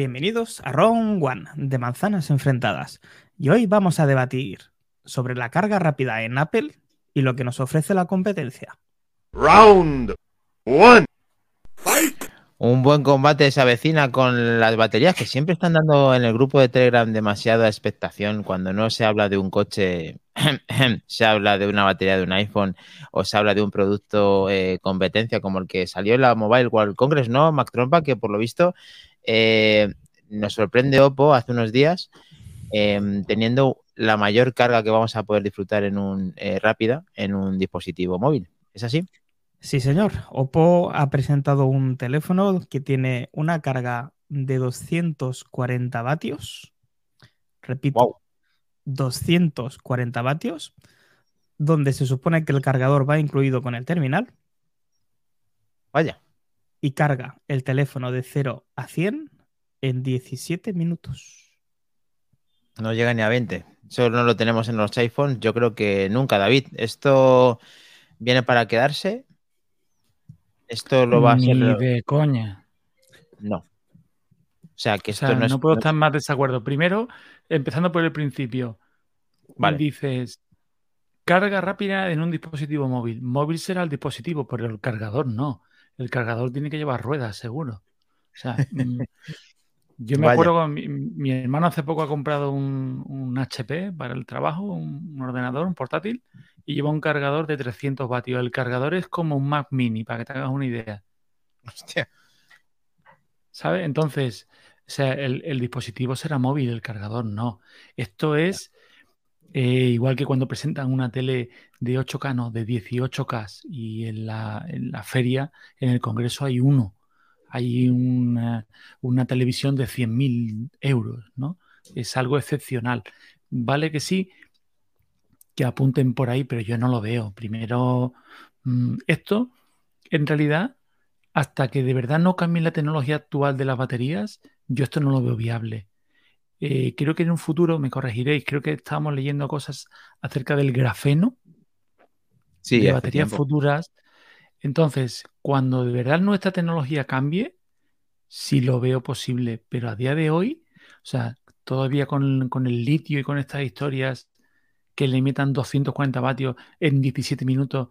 Bienvenidos a Round One de Manzanas Enfrentadas. Y hoy vamos a debatir sobre la carga rápida en Apple y lo que nos ofrece la competencia. Round one. Un buen combate se avecina con las baterías que siempre están dando en el grupo de Telegram demasiada expectación cuando no se habla de un coche, se habla de una batería de un iPhone o se habla de un producto eh, competencia como el que salió en la Mobile World Congress, ¿no? Mac Trompa, que por lo visto eh, nos sorprende Oppo hace unos días em, teniendo la mayor carga que vamos a poder disfrutar en un eh, rápida en un dispositivo móvil. ¿Es así? Sí, señor. Oppo ha presentado un teléfono que tiene una carga de 240 vatios. Repito, 240 vatios, donde se supone que el cargador va incluido con el terminal. Vaya. Y carga el teléfono de 0 a 100 en 17 minutos. No llega ni a 20. Eso no lo tenemos en los iPhones. Yo creo que nunca, David. Esto viene para quedarse. Esto lo va a Ni ser. de coña. No. O sea, que O esto sea, no no, es. puedo no- estar más desacuerdo. Primero, empezando por el principio. Vale. Dices, carga rápida en un dispositivo móvil. Móvil será el dispositivo, pero el cargador no. El cargador tiene que llevar ruedas, seguro. O sea, mm, yo me Vaya. acuerdo con mi, mi hermano hace poco ha comprado un, un HP para el trabajo, un, un ordenador, un portátil, y lleva un cargador de 300 vatios. El cargador es como un Mac Mini, para que te hagas una idea. Hostia. ¿Sabes? Entonces, o sea, el, el dispositivo será móvil, el cargador no. Esto es eh, igual que cuando presentan una tele de 8K, no, de 18K y en la, feria, en el Congreso hay uno. Hay una, una televisión de 100.000 euros, ¿no? Es algo excepcional. Vale que sí, que apunten por ahí, pero yo no lo veo. Primero, mm, esto, en realidad, hasta que de verdad no cambie la tecnología actual de las baterías, yo esto no lo veo viable. Eh, creo que en un futuro, me corregiréis, creo que estábamos leyendo cosas acerca del grafeno, Sí, de baterías tiempo. futuras. Entonces, cuando de verdad nuestra tecnología cambie, sí lo veo posible, pero a día de hoy, o sea, todavía con, con el litio y con estas historias que le metan 240 vatios en 17 minutos,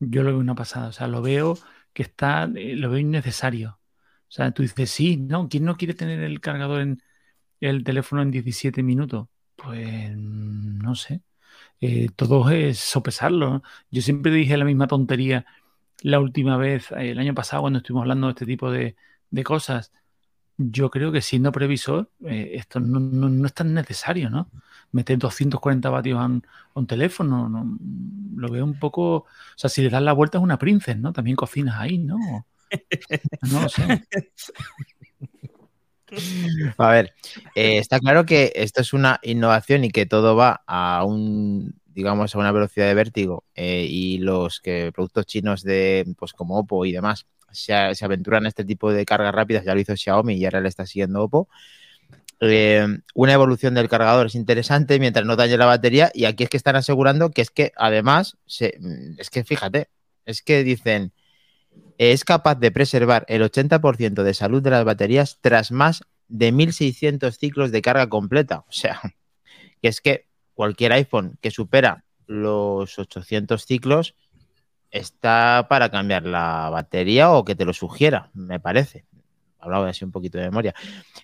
yo lo veo una pasada. O sea, lo veo que está, eh, lo veo innecesario. O sea, tú dices, sí, ¿no? ¿Quién no quiere tener el cargador en el teléfono en 17 minutos? Pues no sé. Eh, todo es sopesarlo. Yo siempre dije la misma tontería la última vez, eh, el año pasado, cuando estuvimos hablando de este tipo de, cosas. Yo creo que siendo previsor, eh, esto no, no- no es tan necesario, ¿no? Meter 240 vatios a un, a un teléfono, ¿no? lo veo un poco. O sea, si le das la vuelta es una princesa, ¿no? También cocinas ahí, ¿no? No lo sé. A ver, eh, está claro que esto es una innovación y que todo va a un, digamos, a una velocidad de vértigo eh, y los que productos chinos de, pues como Oppo y demás, se, se aventuran a este tipo de cargas rápidas, ya lo hizo Xiaomi y ahora le está siguiendo Oppo. Eh, una evolución del cargador es interesante mientras no dañe la batería y aquí es que están asegurando que es que además, es que fíjate, es que dicen, es capaz de preservar el 80% de salud de las baterías tras más de 1600 ciclos de carga completa. O sea, que es que cualquier iPhone que supera los 800 ciclos está para cambiar la batería o que te lo sugiera, me parece. Hablaba así un poquito de memoria.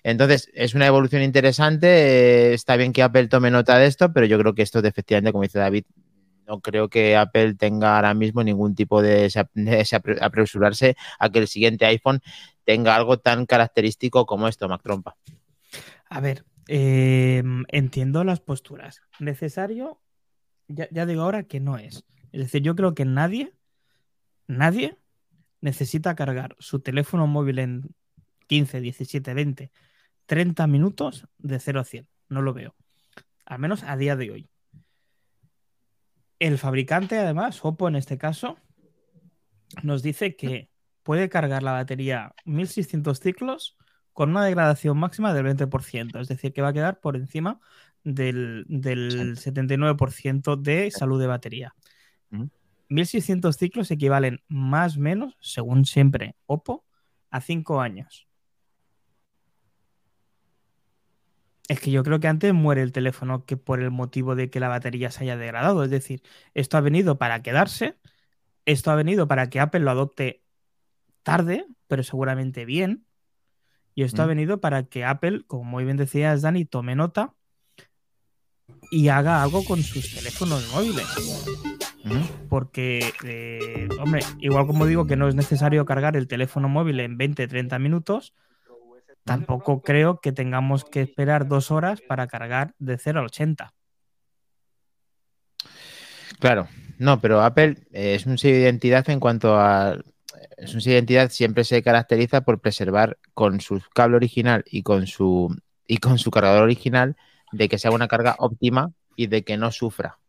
Entonces, es una evolución interesante. está bien que Apple tome nota de esto, pero yo creo que esto, efectivamente, como dice David, no creo que Apple tenga ahora mismo ningún tipo de, apresurarse a que el siguiente iPhone tenga algo tan característico como esto, Mac Trompa. A ver, eh, entiendo las posturas. Necesario, ya, ya digo ahora que no es. Es decir, yo creo que nadie, nadie necesita cargar su teléfono móvil en 15, 17, 20, 30 minutos de 0 a 100. No lo veo. Al menos a día de hoy. El fabricante, además, Oppo en este caso, nos dice que puede cargar la batería 1600 ciclos con una degradación máxima del 20%, es decir, que va a quedar por encima del, del 79% de salud de batería. Ujú. 1600 ciclos equivalen más o menos, según siempre Oppo, a 5 años. Es que yo creo que antes muere el teléfono que por el motivo de que la batería se haya degradado. Es decir, esto ha venido para quedarse, esto ha venido para que Apple lo adopte tarde, pero seguramente bien. Y esto ha Mm. venido para que Apple, como muy bien decías, Dani, tome nota y haga algo con sus teléfonos móviles. Ujú. Porque, eh, hombre, igual como digo que no es necesario cargar el teléfono móvil en 20-30 minutos, tampoco creo que tengamos que esperar dos horas para cargar de 0 al 80. Claro, no, pero Apple es un sello de identidad en cuanto a. Es un sello de identidad siempre se caracteriza por preservar con su cable original y con su y con su cargador original de que sea una carga óptima y de que no sufra.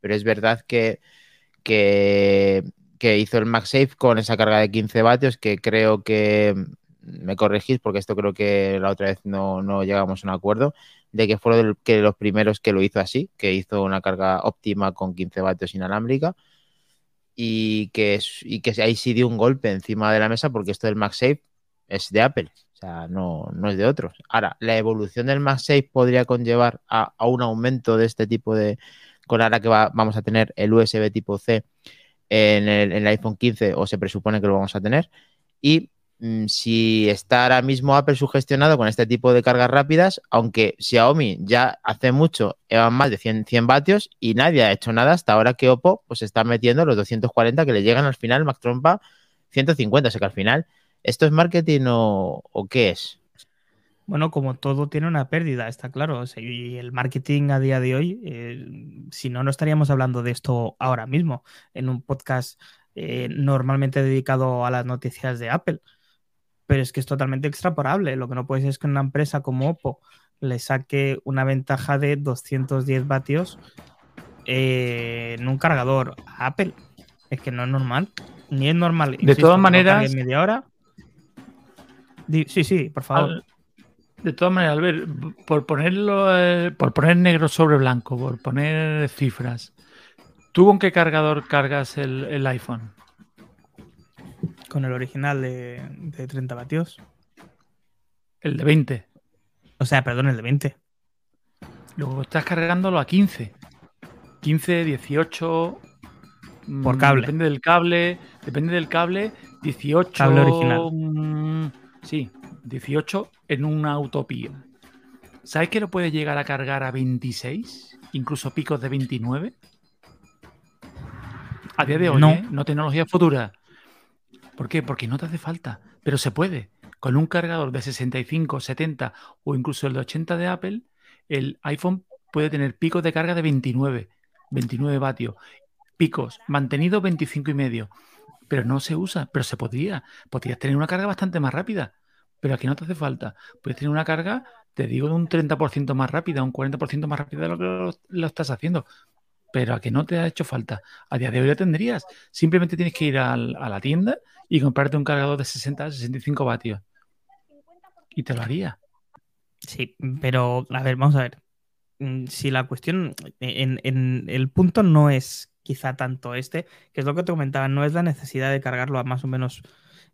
Pero es verdad que, que, que hizo el MagSafe con esa carga de 15 vatios que creo que me corregís porque esto creo que la otra vez no, no llegamos a un acuerdo de que fueron que los primeros que lo hizo así, que hizo una carga óptima con 15 vatios inalámbrica y que, y que ahí sí dio un golpe encima de la mesa porque esto del MagSafe es de Apple, o sea, no, no es de otros. Ahora, la evolución del MagSafe podría conllevar a, a un aumento de este tipo de, con ahora que va- vamos a tener el USB tipo C en el, en el iPhone 15 o se presupone que lo vamos a tener y si está ahora mismo Apple sugestionado con este tipo de cargas rápidas, aunque Xiaomi ya hace mucho llevan más de 100, 100 vatios y nadie ha hecho nada hasta ahora que Oppo pues está metiendo los 240 que le llegan al final Mac Trompa 150, o sea que al final ¿esto es marketing o, qué es? Bueno, como todo tiene una pérdida, está claro. Y el marketing a día de hoy, eh, si no, no estaríamos hablando de esto ahora mismo en un podcast eh, normalmente dedicado a las noticias de Apple. Pero es que es totalmente extrapolable. Lo que no puede ser es que una empresa como Oppo le saque una ventaja de 210 vatios eh, en un cargador a Apple. Es que no es normal. Ni es normal. De todas maneras- media hora. Sí, sí, por favor. Al- de todas maneras, Albert, por ponerlo, eh, por poner negro sobre blanco, por poner cifras, ¿tú con qué cargador cargas el, el iPhone? Con el original de, de 30 vatios. El de 20. O sea, perdón, el de 20. Luego estás cargándolo a 15. 15, 18. mm, Por cable. Depende del cable. Depende del cable. 18. Cable original. mm, sí, 18 en una utopía. ¿Sabes que lo puedes llegar a cargar a 26? Incluso picos de 29. A día de hoy, No. ¿eh? no tecnología futura. ¿Por qué? Porque no te hace falta. Pero se puede. Con un cargador de 65, 70 o incluso el de 80 de Apple, el iPhone puede tener picos de carga de 29, 29 vatios. Picos mantenidos 25 y medio. Pero no se usa, pero se podría. Podrías tener una carga bastante más rápida. Pero aquí no te hace falta. Puedes tener una carga, te digo, de un 30% más rápida, un 40% más rápida de lo que lo, lo estás haciendo. Pero a que no te ha hecho falta. A día de hoy la tendrías. Simplemente tienes que ir al- a la tienda y comprarte un cargador de 60 65 vatios. Y te lo haría. Sí, pero a ver, vamos a ver. Mm, Si la cuestión, en, en- el punto no es quizá tanto este, que es lo que te comentaba, no es la necesidad de cargarlo a más o menos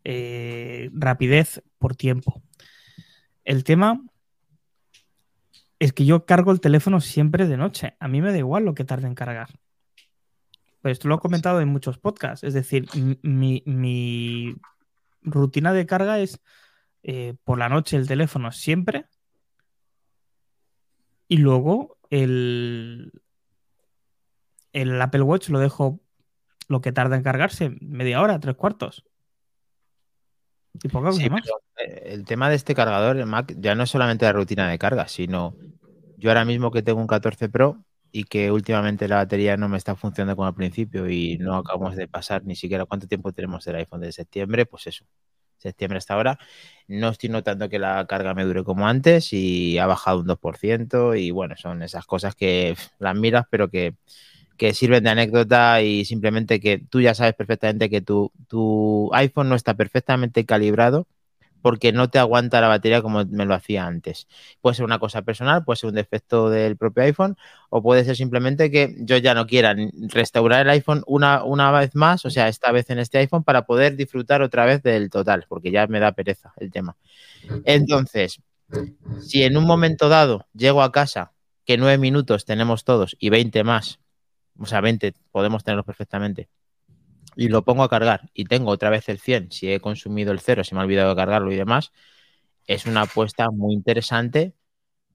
eh, rapidez por tiempo. El tema es que yo cargo el teléfono siempre de noche. A mí me da igual lo que tarde en cargar. Pues esto lo he comentado en muchos podcasts. Es decir, mi rutina de carga es eh, por la noche el teléfono siempre y luego el, el Apple Watch lo dejo lo que tarda en cargarse, media hora, tres cuartos. Y poca cosa Sí, más. pero, eh, el tema de este cargador, el Mac, ya no es solamente la rutina de carga, sino yo ahora mismo que tengo un 14 Pro y que últimamente la batería no me está funcionando como al principio y no acabamos de pasar ni siquiera cuánto tiempo tenemos del iPhone de septiembre, pues eso, septiembre hasta ahora, no estoy notando que la carga me dure como antes y ha bajado un 2% y bueno, son esas cosas que las miras pero que, que sirven de anécdota y simplemente que tú ya sabes perfectamente que tu, tu iPhone no está perfectamente calibrado porque no te aguanta la batería como me lo hacía antes. Puede ser una cosa personal, puede ser un defecto del propio iPhone o puede ser simplemente que yo ya no quiera restaurar el iPhone una, una vez más, o sea, esta vez en este iPhone para poder disfrutar otra vez del total, porque ya me da pereza el tema. Entonces, Si en un momento dado llego a casa, que nueve minutos tenemos todos y 20 más, o sea, 20 podemos tenerlos perfectamente, y lo pongo a cargar y tengo otra vez el 100, si he consumido el 0, si me ha olvidado de cargarlo y demás, es una apuesta muy interesante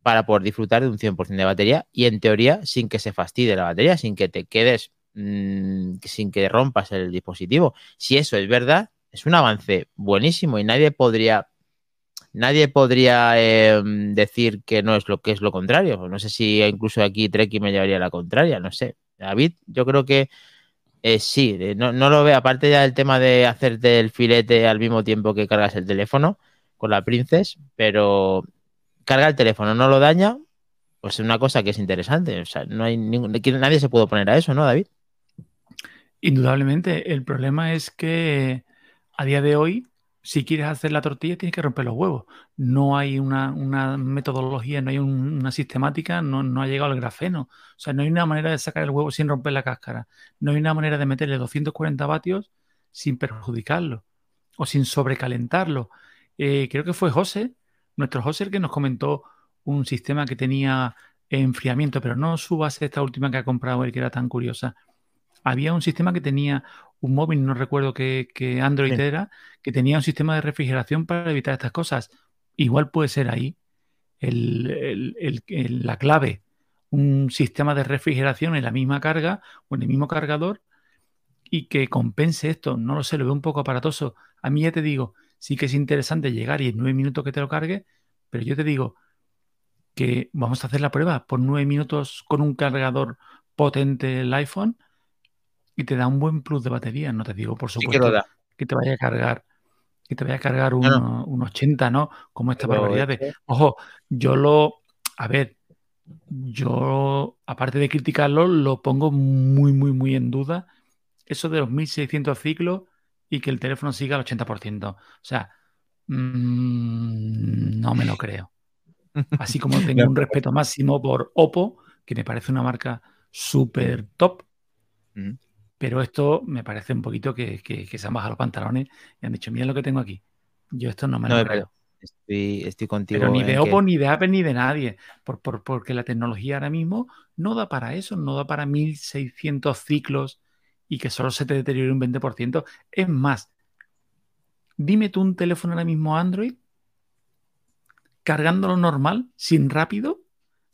para poder disfrutar de un 100% de batería y en teoría sin que se fastidie la batería, sin que te quedes, mmm, sin que rompas el dispositivo. Si eso es verdad, es un avance buenísimo y nadie podría nadie podría eh, decir que no es lo que es lo contrario. No sé si incluso aquí Treki me llevaría la contraria, no sé. David, yo creo que eh, sí, no, lo veo, aparte ya del tema de hacerte el filete al mismo tiempo que cargas el teléfono con la Princess, pero carga el teléfono, no lo daña, pues es una cosa que es interesante. O sea, no hay ningún, nadie se puede oponer a eso, ¿no, David? Indudablemente. El problema es que a día de hoy, si quieres hacer la tortilla, tienes que romper los huevos. No hay una, una metodología, no hay un, una sistemática, no, no, ha llegado el grafeno. O sea, no hay una manera de sacar el huevo sin romper la cáscara. No hay una manera de meterle 240 vatios sin perjudicarlo o sin sobrecalentarlo. Eh, creo que fue José nuestro José el que nos comentó un sistema que tenía enfriamiento, pero no su base esta última que ha comprado él, que era tan curiosa. Había un sistema que tenía un móvil, no recuerdo qué, Android sí. era, que tenía un sistema de refrigeración para evitar estas cosas. Igual puede ser ahí el, el, el, la clave, un sistema de refrigeración en la misma carga o en el mismo cargador y que compense esto. No lo sé, lo veo un poco aparatoso. A mí ya te digo, sí que es interesante llegar y en nueve minutos que te lo cargue, pero yo te digo que vamos a hacer la prueba por nueve minutos con un cargador potente el iPhone y te da un buen plus de batería. No te digo, por supuesto, sí que, que, te vaya a cargar, que te vaya a cargar un, no, un 80, ¿no? Como esta pero barbaridad de. Ojo, yo lo. A ver, yo, aparte de criticarlo, lo pongo muy, muy, muy en duda. Eso de los 1600 ciclos y que el teléfono siga al 80%. O sea, mmm, no me lo creo. Así como tengo un respeto máximo por Oppo, que me parece una marca súper top, mm. Pero esto me parece un poquito que, que, que, se han bajado los pantalones y han dicho, mira lo que tengo aquí. Yo esto no me no, lo creo. Estoy, estoy, contigo. Pero ni de Oppo, que... ni de Apple, ni de nadie. Por, por, porque la tecnología ahora mismo no da para eso, no da para 1600 ciclos y que solo se te deteriore un 20%. Es más, dime tú un teléfono ahora mismo Android cargándolo normal, sin rápido,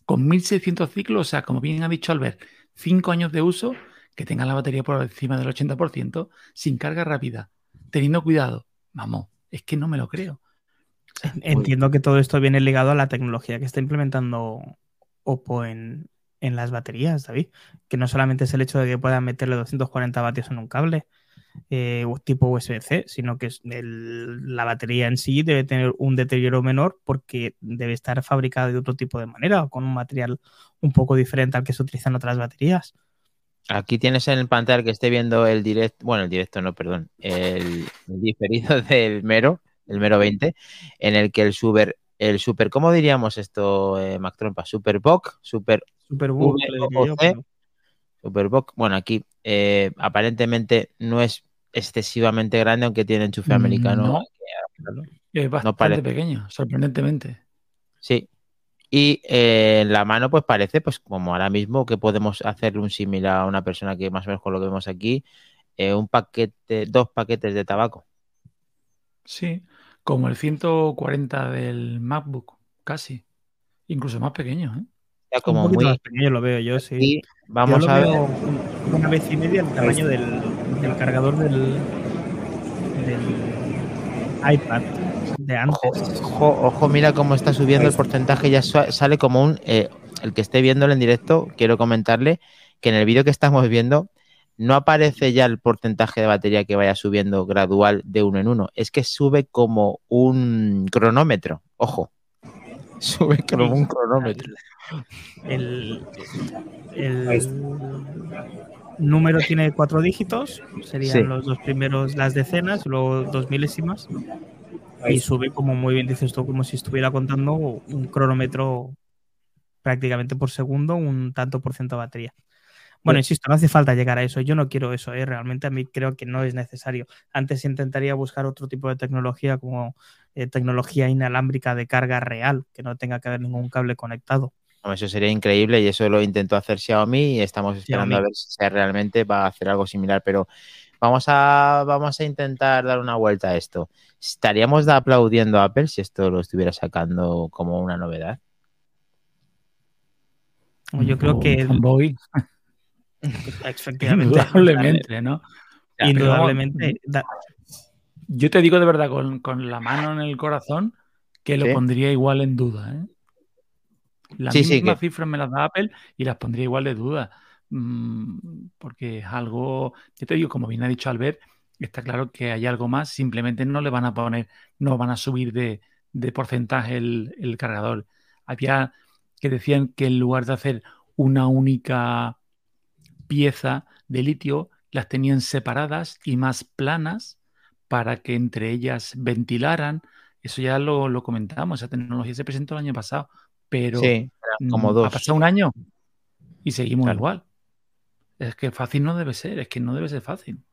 con 1600 ciclos, o sea, como bien ha dicho Albert, 5 años de uso, que tenga la batería por encima del 80%, sin carga rápida, teniendo cuidado. Vamos, es que no me lo creo. Entiendo que todo esto viene ligado a la tecnología que está implementando Oppo en, en las baterías, David. Que no solamente es el hecho de que puedan meterle 240 vatios en un cable eh, tipo USB-C, sino que el, la batería en sí debe tener un deterioro menor porque debe estar fabricada de otro tipo de manera o con un material un poco diferente al que se utiliza en otras baterías. Aquí tienes en el pantalla que esté viendo el directo, bueno, el directo no, perdón, el, el diferido del Mero, el Mero 20, en el que el super, el super, ¿cómo diríamos esto, eh, Mac Trompa? Super Superbook, v Superbook. Bueno, aquí eh, aparentemente no es excesivamente grande, aunque tiene enchufe americano. No, es bastante no parece. pequeño, sorprendentemente. Sí. Y eh, en la mano, pues parece, pues como ahora mismo, que podemos hacerle un similar a una persona que más o menos con lo que vemos aquí, eh, un paquete, dos paquetes de tabaco. Sí, como el 140 del MacBook, casi. Incluso más pequeño, ¿eh? Ya como un muy más pequeño lo veo yo, sí. Y vamos yo a ver. Una vez y media el tamaño del, del cargador del, del, iPad de antes. Ojo, ojo, ojo, mira cómo está subiendo el porcentaje, ya sale como un. Eh, el que esté viéndolo en directo, quiero comentarle que en el vídeo que estamos viendo no aparece ya el porcentaje de batería que vaya subiendo gradual de uno en uno, es que sube como un cronómetro, ojo, sube como un cronómetro. El, el número tiene cuatro dígitos, serían sí. los dos primeros las decenas, luego dos milésimas, y sube como muy bien dices tú, como si estuviera contando un cronómetro prácticamente por segundo, un tanto por ciento de batería. Bueno, insisto, no hace falta llegar a eso. Yo no quiero eso, ¿eh? realmente a mí creo que no es necesario. Antes intentaría buscar otro tipo de tecnología como eh, tecnología inalámbrica de carga real, que no tenga que haber ningún cable conectado. Eso sería increíble y eso lo intentó hacer Xiaomi y estamos esperando a ver si realmente va a hacer algo similar, pero vamos a, vamos a intentar dar una vuelta a esto. ¿Estaríamos aplaudiendo a Apple si esto lo estuviera sacando como una novedad? Yo creo que... Voy. Efectivamente. Indudablemente, ¿no? Indudablemente. Yo te digo de verdad, con, la mano en el corazón, que lo pondría igual en duda. ¿eh? Las mismas cifras me las da Apple y las pondría igual de duda. Mm, porque es algo, yo te digo, como bien ha dicho Albert, está claro que hay algo más, simplemente no le van a poner, no van a subir de, porcentaje el, el, cargador. Había que decían que en lugar de hacer una única pieza de litio, las tenían separadas y más planas para que entre ellas ventilaran. Eso ya lo, lo comentamos, esa tecnología se presentó el año pasado, pero como dos. ha pasado un año y seguimos igual. Es que fácil no debe ser, es que no debe ser fácil.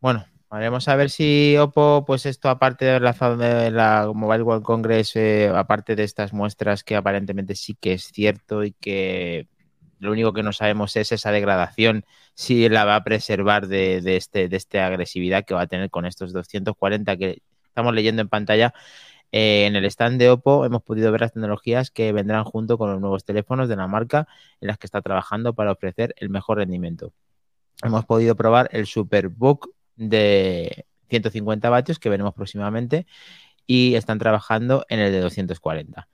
Bueno, Veremos a ver si Oppo, pues esto aparte de la, de la Mobile World Congress, eh, aparte de estas muestras que aparentemente sí que es cierto y que lo único que no sabemos es esa degradación, si la va a preservar de, este, de esta agresividad que va a tener con estos 240 que estamos leyendo en pantalla. Eh, en el stand de Oppo hemos podido ver las tecnologías que vendrán junto con los nuevos teléfonos de la marca en las que está trabajando para ofrecer el mejor rendimiento. Hemos podido probar el Superbook de 150 vatios que veremos próximamente y están trabajando en el de 240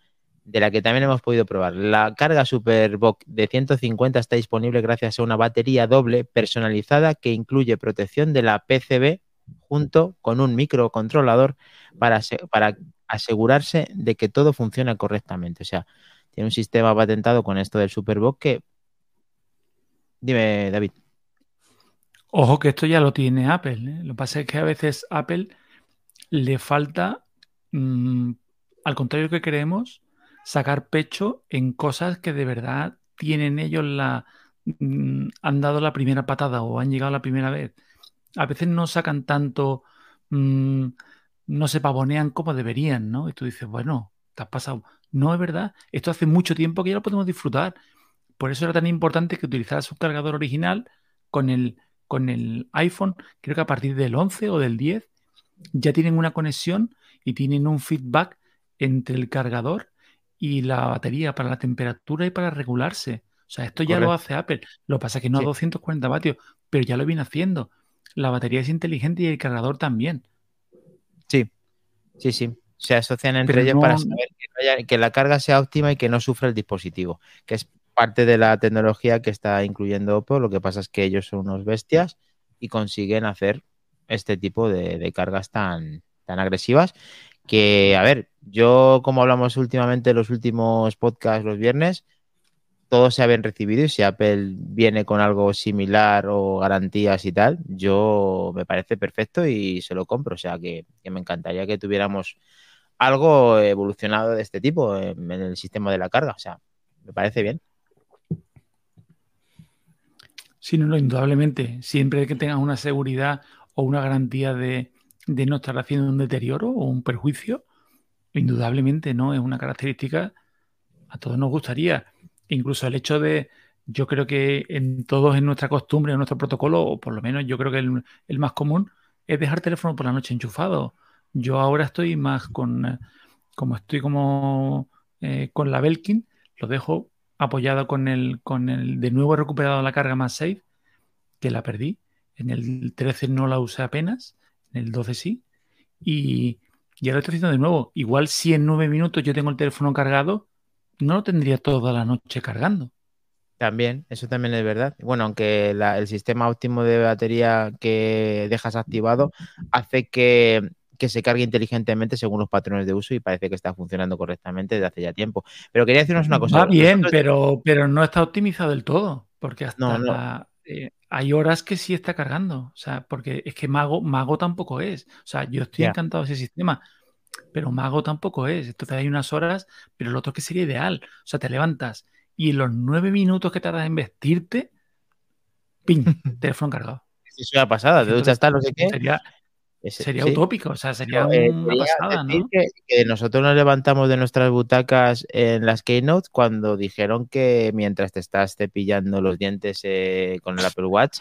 de la que también hemos podido probar. La carga Superbox de 150 está disponible gracias a una batería doble personalizada que incluye protección de la PCB junto con un microcontrolador para, para asegurarse de que todo funciona correctamente. O sea, tiene un sistema patentado con esto del Superbox que... Dime, David. Ojo que esto ya lo tiene Apple. ¿eh? Lo que pasa es que a veces Apple le falta, mm, al contrario que creemos, sacar pecho en cosas que de verdad tienen ellos la, mm, han dado la primera patada o han llegado la primera vez. A veces no sacan tanto, mm, no se pavonean como deberían, ¿no? Y tú dices, bueno, te has pasado. No es verdad. Esto hace mucho tiempo que ya lo podemos disfrutar. Por eso era tan importante que utilizara su cargador original con el con el iPhone, creo que a partir del 11 o del 10, ya tienen una conexión y tienen un feedback entre el cargador y la batería para la temperatura y para regularse. O sea, esto ya lo hace Apple. Lo que pasa es que no a 240 vatios, pero ya lo viene haciendo. La batería es inteligente y el cargador también. Sí, sí, sí. Se asocian entre ellos para saber que, que, la carga sea óptima y que no sufra el dispositivo, que es parte de la tecnología que está incluyendo Oppo. Lo que pasa es que ellos son unos bestias y consiguen hacer este tipo de, cargas tan, tan agresivas. Que, a ver, yo, como hablamos últimamente en los últimos podcasts los viernes, todos se habían recibido y si Apple viene con algo similar o garantías y tal, yo me parece perfecto y se lo compro. O sea que, me encantaría que tuviéramos algo evolucionado de este tipo en, el sistema de la carga. O sea, me parece bien. Sí, no, indudablemente. Siempre que tengas una seguridad o una garantía de, no estar haciendo un deterioro o un perjuicio, indudablemente no es una característica a todos nos gustaría. Incluso el hecho de, yo creo que en todos en nuestra costumbre, en nuestro protocolo, o por lo menos yo creo que el, más común, es dejar teléfono por la noche enchufado. Yo ahora estoy más con, como estoy como eh, con la Belkin, lo dejo apoyado con el, con el, de nuevo he recuperado la carga más safe, que la perdí. En el 13 no la usé apenas, en el 12 sí. Y, ya lo estoy haciendo de nuevo. Igual si en nueve minutos yo tengo el teléfono cargado, no lo tendría toda la noche cargando. También, eso también es verdad. Bueno, aunque el sistema óptimo de batería que dejas activado hace que que se cargue inteligentemente según los patrones de uso y parece que está funcionando correctamente desde hace ya tiempo. Pero quería decirnos una cosa. Va bien, pero, pero no está optimizado del todo, porque hasta eh, hay horas que sí está cargando. O sea, porque es que Mago, Mago tampoco es. O sea, yo estoy encantado de ese sistema, pero Mago tampoco es. Entonces hay unas horas, pero lo otro que sería ideal. O sea, te levantas y en los nueve minutos que tardas en vestirte, ¡Ping! Teléfono cargado. Eso ya ha pasado, te duchas tal, no sé qué. Sería, Ese- sería sí. utópico, o sea, sería Pero, eh, una pasada, decir ¿no? Que, que nosotros nos levantamos de nuestras butacas en las Keynote cuando dijeron que mientras te estás cepillando los dientes eh, con el Apple Watch,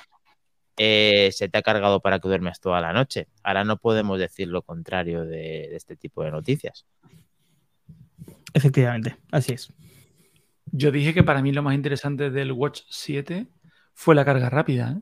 eh, se te ha cargado para que duermes toda la noche. Ahora no podemos decir lo contrario de, de este tipo de noticias. Efectivamente, así es. Yo dije que para mí lo más interesante del Watch 7 fue la carga rápida. ¿eh?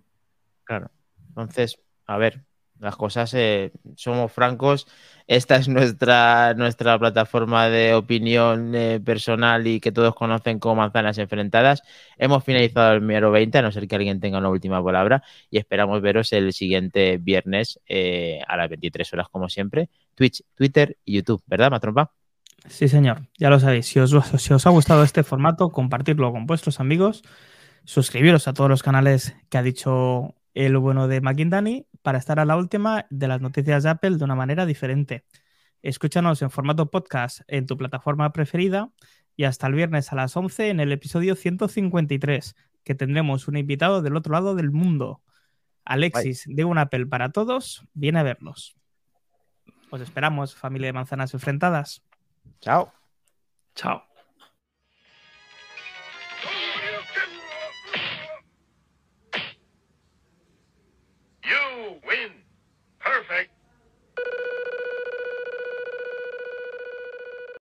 Claro. Entonces, a ver, las cosas, eh, somos francos. Esta es nuestra, nuestra plataforma de opinión eh, personal y que todos conocen como manzanas enfrentadas. Hemos finalizado el número 20, a no ser que alguien tenga una última palabra, y esperamos veros el siguiente viernes eh, a las 23 horas, como siempre. Twitch, Twitter y YouTube, ¿verdad, Matrompa? Sí, señor. Ya lo sabéis. Si os, si os ha gustado este formato, compartirlo con vuestros amigos. Suscribiros a todos los canales que ha dicho el bueno de McIndani para estar a la última de las noticias de Apple de una manera diferente. Escúchanos en formato podcast en tu plataforma preferida y hasta el viernes a las 11 en el episodio 153, que tendremos un invitado del otro lado del mundo. Alexis de un Apple para todos viene a vernos. Os esperamos, familia de manzanas enfrentadas. Chao. Chao.